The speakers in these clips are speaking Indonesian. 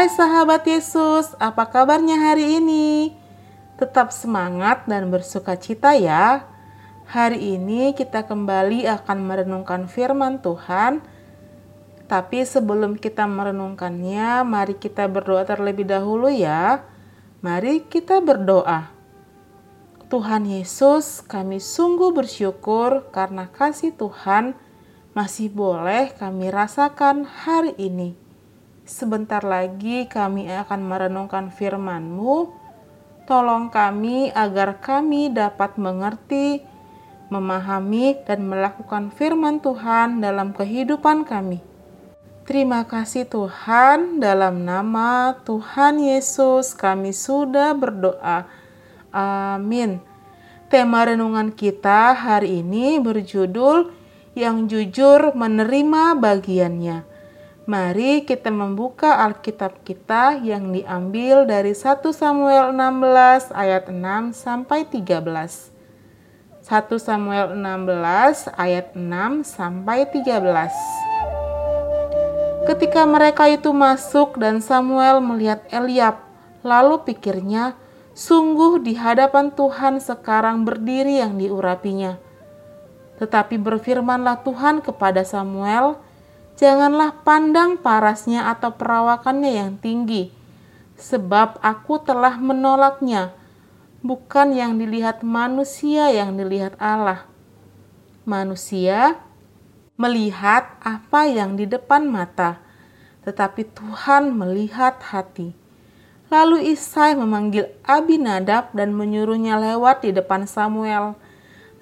Hai sahabat Yesus, apa kabarnya hari ini? Tetap semangat dan bersuka cita ya. Hari ini kita kembali akan merenungkan firman Tuhan. Tapi sebelum kita merenungkannya, mari kita berdoa terlebih dahulu ya. Mari kita berdoa. Tuhan Yesus, kami sungguh bersyukur karena kasih Tuhan masih boleh kami rasakan hari ini. Sebentar lagi kami akan merenungkan firman-Mu. Tolong kami agar kami dapat mengerti memahami, dan melakukan firman Tuhan dalam kehidupan kami. Terima kasih Tuhan, dalam nama Tuhan Yesus kami sudah berdoa. Amin. Tema renungan kita hari ini berjudul Yang Jujur Menerima Bagiannya. Mari kita membuka Alkitab kita yang diambil dari 1 Samuel 16 ayat 6 sampai 13. 1 Samuel 16 ayat 6 sampai 13. Ketika mereka itu masuk dan Samuel melihat Eliab, lalu pikirnya, sungguh di hadapan Tuhan sekarang berdiri yang diurapinya. Tetapi berfirmanlah Tuhan kepada Samuel, janganlah pandang parasnya atau perawakannya yang tinggi, sebab aku telah menolaknya bukan yang dilihat manusia yang dilihat Allah. Manusia melihat apa yang di depan mata, tetapi Tuhan melihat hati. Lalu Isai memanggil Abinadab dan menyuruhnya lewat di depan Samuel.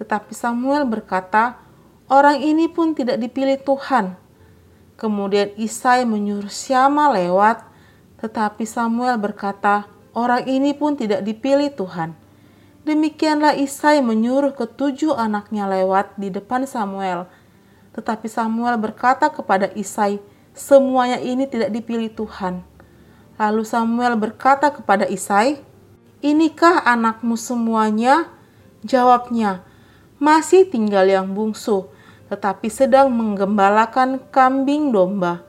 Tetapi Samuel berkata, orang ini pun tidak dipilih Tuhan. Kemudian Isai menyuruh Syama lewat, tetapi Samuel berkata, Orang ini pun tidak dipilih Tuhan. Demikianlah Isai menyuruh ketujuh anaknya lewat di depan Samuel. Tetapi Samuel berkata kepada Isai, semuanya ini tidak dipilih Tuhan. Lalu Samuel berkata kepada Isai, Inikah anakmu semuanya? Jawabnya, masih tinggal yang bungsu, tetapi sedang menggembalakan kambing domba.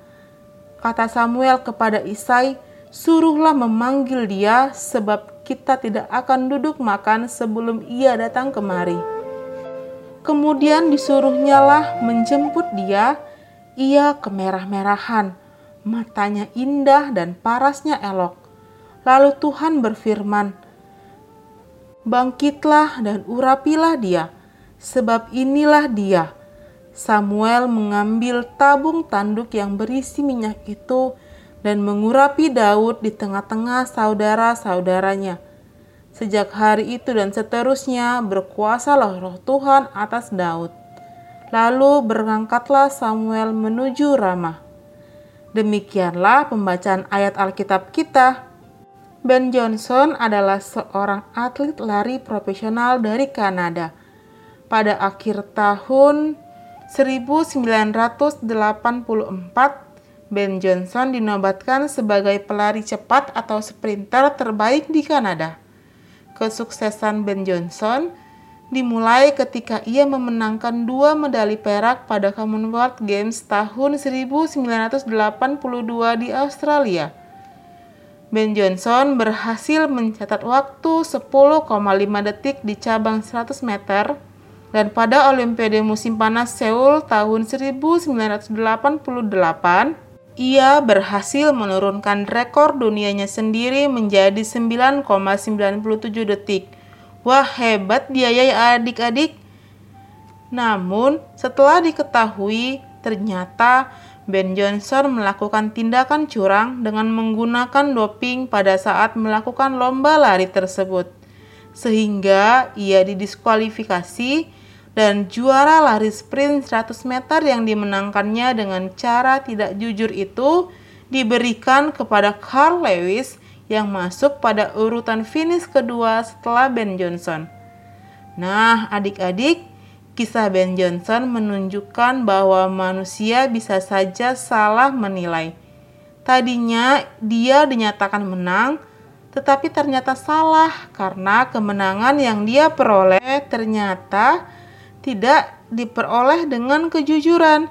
Kata Samuel kepada Isai, suruhlah memanggil dia, sebab kita tidak akan duduk makan sebelum ia datang kemari. Kemudian disuruhnya lah menjemput dia, ia kemerah-merahan, matanya indah dan parasnya elok. Lalu Tuhan berfirman, Bangkitlah dan urapilah dia, sebab inilah dia. Samuel mengambil tabung tanduk yang berisi minyak itu dan mengurapi Daud di tengah-tengah saudara-saudaranya. Sejak hari itu dan seterusnya berkuasalah roh Tuhan atas Daud. Lalu berangkatlah Samuel menuju Ramah. Demikianlah pembacaan ayat Alkitab kita. Ben Johnson adalah seorang atlet lari profesional dari Kanada. Pada akhir tahun 1984, Ben Johnson dinobatkan sebagai pelari cepat atau sprinter terbaik di Kanada. Kesuksesan Ben Johnson dimulai ketika ia memenangkan dua medali perak pada Commonwealth Games tahun 1982 di Australia. Ben Johnson berhasil mencatat waktu 10,5 detik di cabang 100 meter dan pada Olimpiade musim panas Seoul tahun 1988 ia berhasil menurunkan rekor dunianya sendiri menjadi 9,97 detik. Wah hebat dia ya adik-adik. Namun setelah diketahui ternyata Ben Johnson melakukan tindakan curang dengan menggunakan doping pada saat melakukan lomba lari tersebut. Sehingga ia didiskualifikasi dan juara lari sprint 100 meter yang dimenangkannya dengan cara tidak jujur itu diberikan kepada Carl Lewis yang masuk pada urutan finish kedua setelah Ben Johnson. Nah, adik-adik, kisah Ben Johnson menunjukkan bahwa manusia bisa saja salah menilai. Tadinya dia dinyatakan menang, tetapi ternyata salah karena kemenangan yang dia peroleh ternyata tidak diperoleh dengan kejujuran.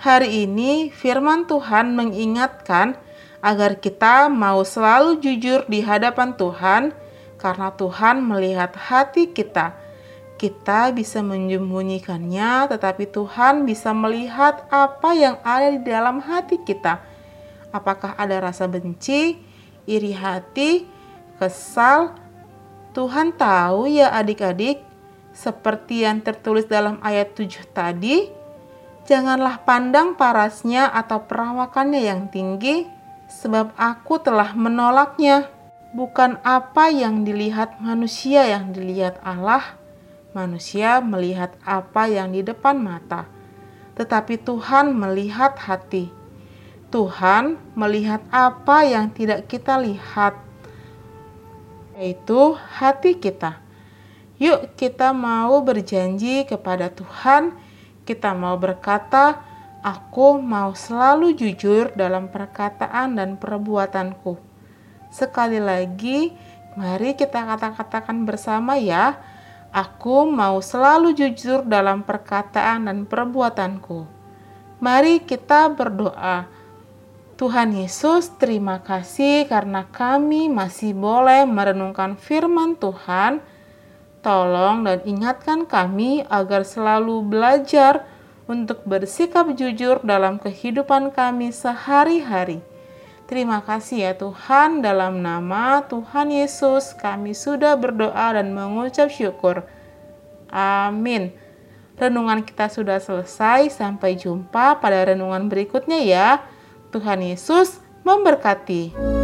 Hari ini firman Tuhan mengingatkan agar kita mau selalu jujur di hadapan Tuhan, karena Tuhan melihat hati kita. Kita bisa menyembunyikannya, tetapi Tuhan bisa melihat apa yang ada di dalam hati kita. Apakah ada rasa benci, iri hati, kesal? Tuhan tahu ya adik-adik, seperti yang tertulis dalam ayat 7 tadi, janganlah pandang parasnya atau perawakannya yang tinggi, sebab aku telah menolaknya. Bukan apa yang dilihat manusia yang dilihat Allah, manusia melihat apa yang di depan mata, tetapi Tuhan melihat hati. Tuhan melihat apa yang tidak kita lihat, yaitu hati kita. Yuk, kita mau berjanji kepada Tuhan, kita mau berkata, Aku mau selalu jujur dalam perkataan dan perbuatanku. Sekali lagi, mari kita kata-katakan bersama ya. Aku mau selalu jujur dalam perkataan dan perbuatanku. Mari kita berdoa. Tuhan Yesus, terima kasih karena kami masih boleh merenungkan firman Tuhan. Tolong dan ingatkan kami agar selalu belajar untuk bersikap jujur dalam kehidupan kami sehari-hari. Terima kasih ya Tuhan, dalam nama Tuhan Yesus kami sudah berdoa dan mengucap syukur. Amin. Renungan kita sudah selesai, sampai jumpa pada renungan berikutnya ya. Tuhan Yesus memberkati.